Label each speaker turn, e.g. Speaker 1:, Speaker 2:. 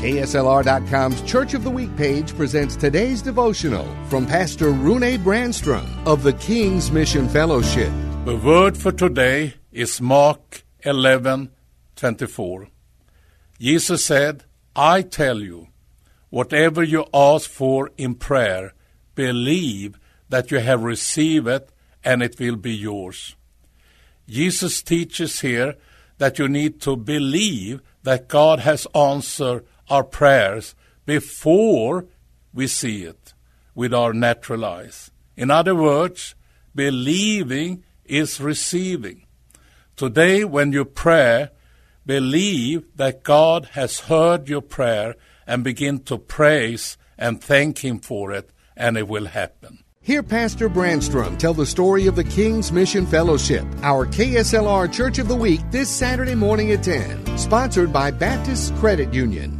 Speaker 1: KSLR.com's Church of the Week page presents today's devotional from Pastor Rune Brandstrom of the King's Mission Fellowship.
Speaker 2: The word for today is Mark 11 24. Jesus said, I tell you, whatever you ask for in prayer, believe that you have received it and it will be yours. Jesus teaches here that you need to believe that God has answered our prayers before we see it with our natural eyes. In other words, believing is receiving. Today, when you pray, believe that God has heard your prayer and begin to praise and thank Him for it, and it will happen.
Speaker 1: Hear Pastor Brandstrom tell the story of the King's Mission Fellowship, our KSLR Church of the Week, this Saturday morning at 10, sponsored by Baptist Credit Union.